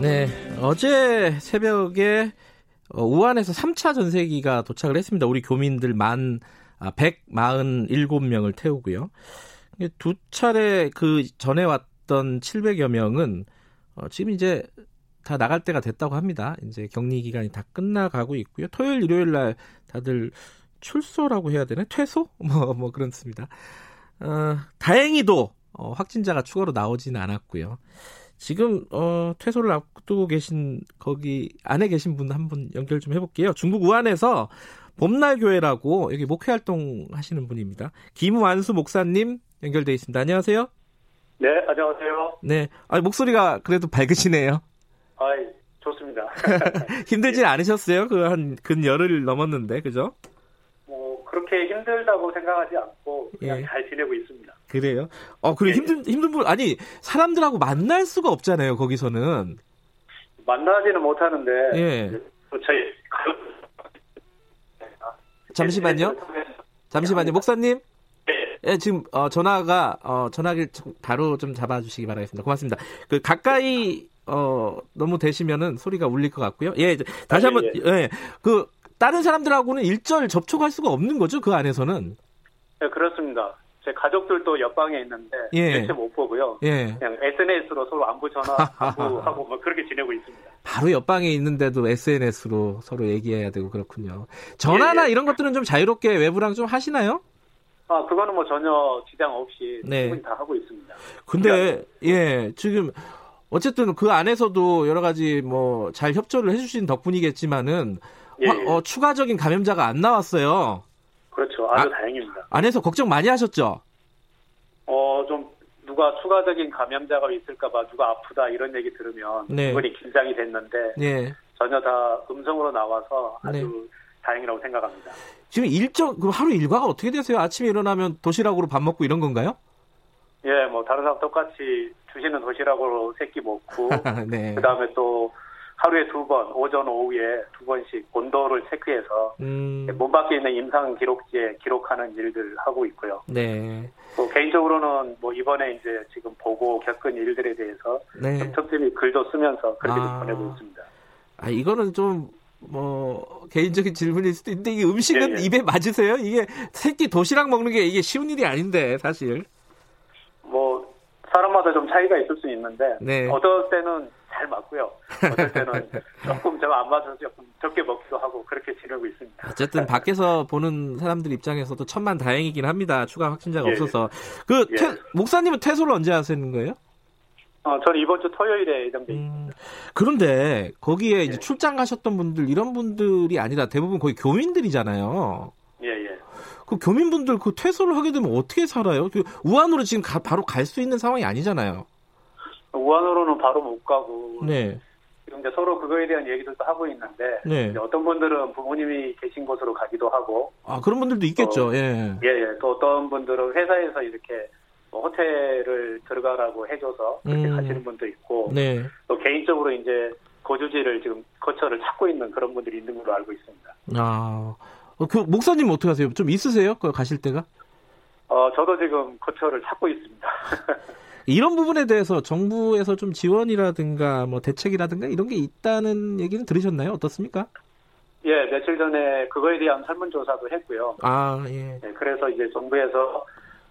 네, 어제 새벽에 어, 우한에서 3차 전세기가 도착을 했습니다. 우리 교민들 만 147명을 아, 태우고요. 두 차례 그 전에 왔던 700여 명은 어, 지금 이제 다 나갈 때가 됐다고 합니다. 이제 격리 기간이 다 끝나가고 있고요. 토요일, 일요일 날 다들 출소라고 해야 되나? 퇴소? 뭐, 뭐 그렇습니다. 어, 다행히도 어, 확진자가 추가로 나오지는 않았고요. 지금 어, 퇴소를 앞두고 계신 거기 안에 계신 분 한 분 연결 좀 해볼게요. 중국 우한에서 봄날 교회라고 여기 목회 활동 하시는 분입니다. 김완수 목사님 연결돼 있습니다. 안녕하세요. 네, 안녕하세요. 네, 아 목소리가 그래도 밝으시네요. 아, 좋습니다. 힘들진 않으셨어요? 그 한 근 열흘 넘었는데, 그죠? 뭐 그렇게 힘들다고 생각하지 않고 그냥 예. 잘 지내고 있습니다. 그래요? 어, 그래 예. 힘든 힘든 분 아니 사람들하고 만날 수가 없잖아요. 거기서는 만나지는 못하는데. 예. 저희 잠시만요. 잠시만요, 목사님. 네. 예, 지금 어, 전화가 어, 전화기를 바로 좀 잡아주시기 바라겠습니다. 고맙습니다. 그 가까이 어, 너무 되시면은 소리가 울릴 것 같고요. 예, 다시 아, 한번 예, 예. 예, 그 다른 사람들하고는 일절 접촉할 수가 없는 거죠, 그 안에서는. 네, 그렇습니다. 제 가족들도 옆방에 있는데 예. 대체 못 보고요. 예. 그냥 SNS로 서로 안부 전화 안부하고 뭐 그렇게 지내고 있습니다. 바로 옆방에 있는데도 SNS로 서로 얘기해야 되고 그렇군요. 전화나 예, 예. 이런 것들은 좀 자유롭게 외부랑 좀 하시나요? 아, 그거는 뭐 전혀 지장 없이 네. 충분히 다 하고 있습니다. 근데 예, 지금 어쨌든 그 안에서도 여러 가지 뭐 잘 협조를 해주신 덕분이겠지만은 예, 예. 어, 추가적인 감염자가 안 나왔어요. 그렇죠. 아주 아, 다행입니다. 안에서 걱정 많이 하셨죠? 어, 좀 누가 추가적인 감염자가 있을까봐 누가 아프다 이런 얘기 들으면 네. 충분히 긴장이 됐는데 네. 전혀 다 음성으로 나와서 아주 네. 다행이라고 생각합니다. 지금 일정 그 하루 일과가 어떻게 되세요? 아침에 일어나면 도시락으로 밥 먹고 이런 건가요? 예, 뭐 다른 사람 똑같이 주시는 도시락으로 세끼 먹고 네. 그다음에 또 하루에 두 번, 오전, 오후에 두 번씩 온도를 체크해서 음. 몸 밖에 있는 임상 기록지에 기록하는 일들 하고 있고요. 네. 또 개인적으로는 뭐 이번에 이제 지금 보고 겪은 일들에 대해서 네. 틈틈이 글도 쓰면서 그렇게 아. 보내고 있습니다. 아 이거는 좀 뭐 개인적인 질문일 수도 있는데 이게 음식은 예, 예. 입에 맞으세요? 이게 새끼 도시락 먹는 게 이게 쉬운 일이 아닌데 사실. 뭐 사람마다 좀 차이가 있을 수 있는데 네. 어떨 때는 잘 맞고요. 어떨 때는 조금 제가 안 맞아서 조금 적게 먹기도 하고 그렇게 지내고 있습니다. 어쨌든 밖에서 보는 사람들 입장에서도 천만 다행이긴 합니다. 추가 확진자가 예. 없어서. 그 예. 퇴, 목사님은 퇴소를 언제 하시는 거예요? 어, 저는 이번 주 토요일에 예정돼. 음, 그런데 거기에 이제 예. 출장 가셨던 분들 이런 분들이 아니라 대부분 거의 교민들이잖아요. 예, 예. 그 교민분들 그 퇴소를 하게 되면 어떻게 살아요? 그 우한으로 지금 가, 바로 갈 수 있는 상황이 아니잖아요. 우한으로는 바로 못 가고 네. 지금 이제 서로 그거에 대한 얘기들도 하고 있는데 네. 어떤 분들은 부모님이 계신 곳으로 가기도 하고 아 그런 분들도 있겠죠. 어, 예. 예, 예. 또 어떤 분들은 회사에서 이렇게 뭐 호텔을 들어가라고 해줘서 그렇게 음. 가시는 분도 있고 네. 또 개인적으로 이제 거주지를 지금 거처를 찾고 있는 그런 분들이 있는 걸로 알고 있습니다. 아. 어, 그 목사님 어떻게 하세요? 좀 있으세요? 그 가실 때가? 어, 저도 지금 거처를 찾고 있습니다. 이런 부분에 대해서 정부에서 좀 지원이라든가 뭐 대책이라든가 이런 게 있다는 얘기는 들으셨나요? 어떻습니까? 예, 며칠 전에 그거에 대한 설문조사도 했고요. 아, 예. 네, 그래서 이제 정부에서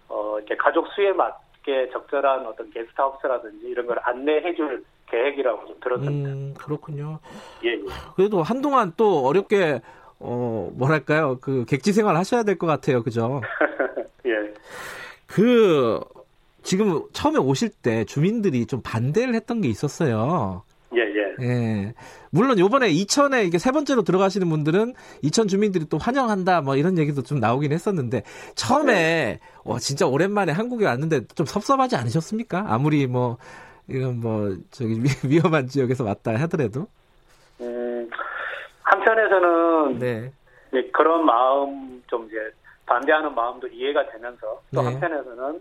어, 이렇게 가족 수에 맞게 적절한 어떤 게스트하우스라든지 이런 걸 안내해 줄 계획이라고 좀 들었습니다. 음, 그렇군요. 예, 예. 그래도 한동안 또 어렵게 어, 뭐랄까요? 그 객지 생활 하셔야 될 것 같아요. 그죠? 예. 그 지금 처음에 오실 때 주민들이 좀 반대를 했던 게 있었어요. 예, 예. 예. 물론 요번에 이천에 이게 세 번째로 들어가시는 분들은 이천 주민들이 또 환영한다 뭐 이런 얘기도 좀 나오긴 했었는데 처음에 와 진짜 오랜만에 한국에 왔는데 좀 섭섭하지 않으셨습니까? 아무리 뭐 이건 뭐 저기 위험한 지역에서 왔다 하더라도. 음, 한편에서는 네. 그런 마음 좀 이제 반대하는 마음도 이해가 되면서 또 네. 한편에서는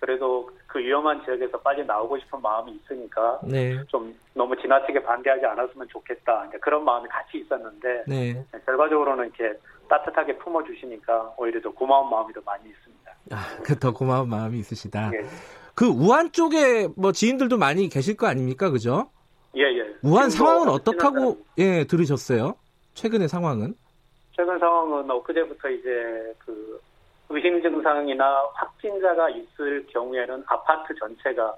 그래도 그 위험한 지역에서 빨리 나오고 싶은 마음이 있으니까 네. 좀 너무 지나치게 반대하지 않았으면 좋겠다. 이제 그런 마음이 같이 있었는데 네. 결과적으로는 이렇게 따뜻하게 품어주시니까 오히려 더 고마운 마음이 더 많이 있습니다. 아, 그더 고마운 마음이 있으시다. 예, 그 우한 쪽에 뭐 지인들도 많이 계실 거 아닙니까, 그죠? 예. 예. 우한 상황은 어떻다고 예 들으셨어요? 최근의 상황은? 최근 상황은 엊그제부터 이제 그 의심 증상이나 확진자가 있을 경우에는 아파트 전체가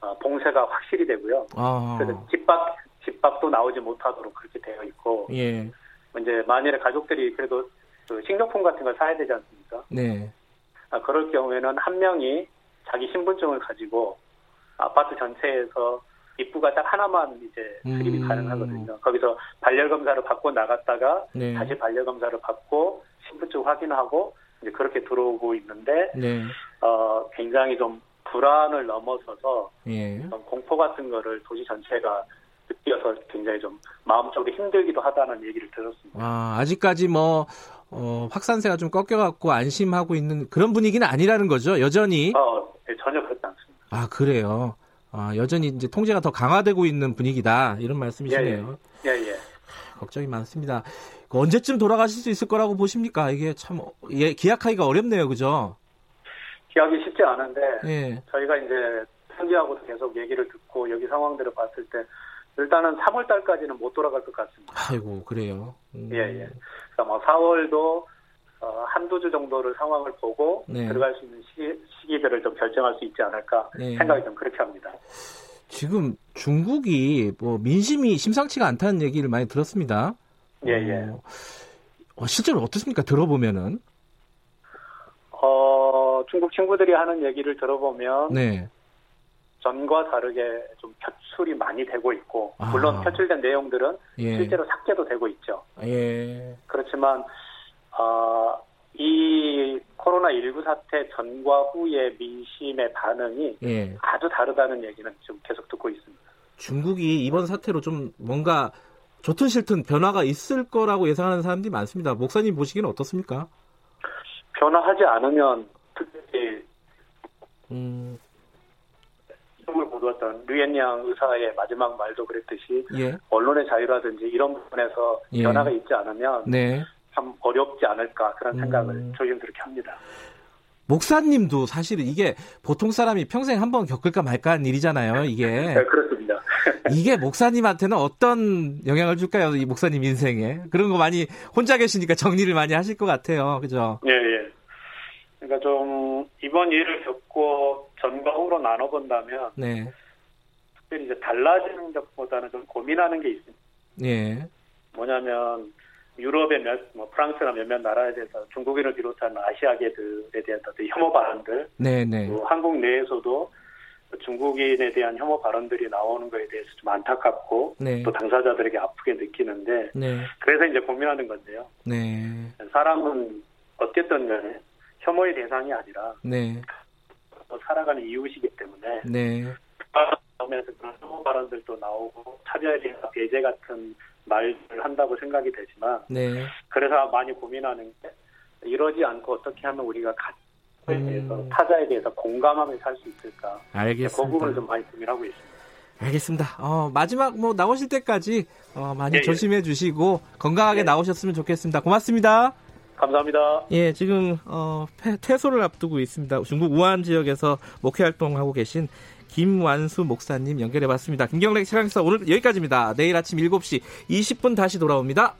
어, 봉쇄가 확실히 되고요. 아, 그래서 집 밖, 집 밖도 나오지 못하도록 그렇게 되어 있고, 예, 이제 만일에 가족들이 그래도 그 식료품 같은 걸 사야 되지 않습니까? 네, 아, 그럴 경우에는 한 명이 자기 신분증을 가지고 아파트 전체에서 입구가 딱 하나만 이제 출입이 음. 가능하거든요. 거기서 발열 검사를 받고 나갔다가 네, 다시 발열 검사를 받고 신분증 확인하고 이제 그렇게 들어오고 있는데 네, 어 굉장히 좀 불안을 넘어서서 예, 공포 같은 거를 도시 전체가 느껴서 굉장히 좀 마음적으로 힘들기도 하다는 얘기를 들었습니다. 아 아직까지 뭐 어, 확산세가 좀 꺾여갖고 안심하고 있는 그런 분위기는 아니라는 거죠. 여전히 어 네, 전혀 그렇지 않습니다. 아 그래요. 아 여전히 이제 통제가 더 강화되고 있는 분위기다 이런 말씀이시네요. 예, 예. 걱정이 많습니다. 그 언제쯤 돌아가실 수 있을 거라고 보십니까? 이게 참 예, 기약하기가 어렵네요, 그죠? 기하기 쉽지 않은데 예, 저희가 이제 편지하고도 계속 얘기를 듣고 여기 상황들을 봤을 때 일단은 3월 달까지는 못 돌아갈 것 같습니다. 아이고 그래요. 음, 예, 예. 그러니까 뭐 4월도 어, 한두 주 정도를 상황을 보고 네. 들어갈 수 있는 시기, 시기들을 좀 결정할 수 있지 않을까 네. 생각이 좀 그렇게 합니다. 지금 중국이 뭐 민심이 심상치가 않다는 얘기를 많이 들었습니다. 예, 예. 어, 어, 실제로 어떻습니까? 들어보면은 어, 중국 친구들이 하는 얘기를 들어보면 네, 전과 다르게 좀 표출이 많이 되고 있고 아. 물론 표출된 내용들은 예, 실제로 삭제도 되고 있죠. 예, 그렇지만 어, 이 코로나19 사태 전과 후의 민심의 반응이 예. 아주 다르다는 얘기는 좀 계속 듣고 있습니다. 중국이 이번 사태로 좀 뭔가 좋든 싫든 변화가 있을 거라고 예상하는 사람들이 많습니다. 목사님 보시기는 어떻습니까? 변화하지 않으면 특히 음, 힘을 보도했던 류엔양 의사의 마지막 말도 그랬듯이 예, 언론의 자유라든지 이런 부분에서 예. 변화가 있지 않으면 네. 참 어렵지 않을까 그런 음. 생각을 조심스럽게 합니다. 목사님도 사실은 이게 보통 사람이 평생 한 번 겪을까 말까 하는 일이잖아요, 이게. 네, 그렇습니다. 이게 목사님한테는 어떤 영향을 줄까요, 이 목사님 인생에? 그런 거 많이 혼자 계시니까 정리를 많이 하실 것 같아요, 그죠? 예, 예. 그러니까 좀 이번 일을 겪고 전과 후로 나눠본다면 네, 특별히 이제 달라지는 것보다는 좀 고민하는 게 있습니다. 예, 뭐냐면 유럽의 몇, 뭐 프랑스나 몇몇 나라에 대해서 중국인을 비롯한 아시아계들에 대한 어떤 혐오 발언들, 네, 네, 또 한국 내에서도 중국인에 대한 혐오 발언들이 나오는 거에 대해서 좀 안타깝고 네, 또 당사자들에게 아프게 느끼는데 네, 그래서 이제 고민하는 건데요. 네, 사람은 어쨌든 간에 혐오의 대상이 아니라 네, 또 살아가는 이웃이기 때문에 네, 나오면서 그런 혐오 발언들도 나오고 차별이나 배제 같은 말을 한다고 생각이 되지만 네. 그래서 많이 고민하는 게 이러지 않고 어떻게 하면 우리가 가족에 음. 대해서 타자에 대해서 공감하며 살수 있을까 그 부분을 알겠습니다. 좀 많이 고민하고 있습니다. 알겠습니다. 어, 마지막 뭐 나오실 때까지 어, 많이 예, 예. 조심해 주시고 건강하게 예. 나오셨으면 좋겠습니다. 고맙습니다. 감사합니다. 예, 지금 어, 폐- 퇴소를 앞두고 있습니다. 중국 우한 지역에서 목회 활동하고 계신 김완수 목사님 연결해 봤습니다. 김경래 최강사 오늘 여기까지입니다. 내일 아침 7시 20분 다시 돌아옵니다.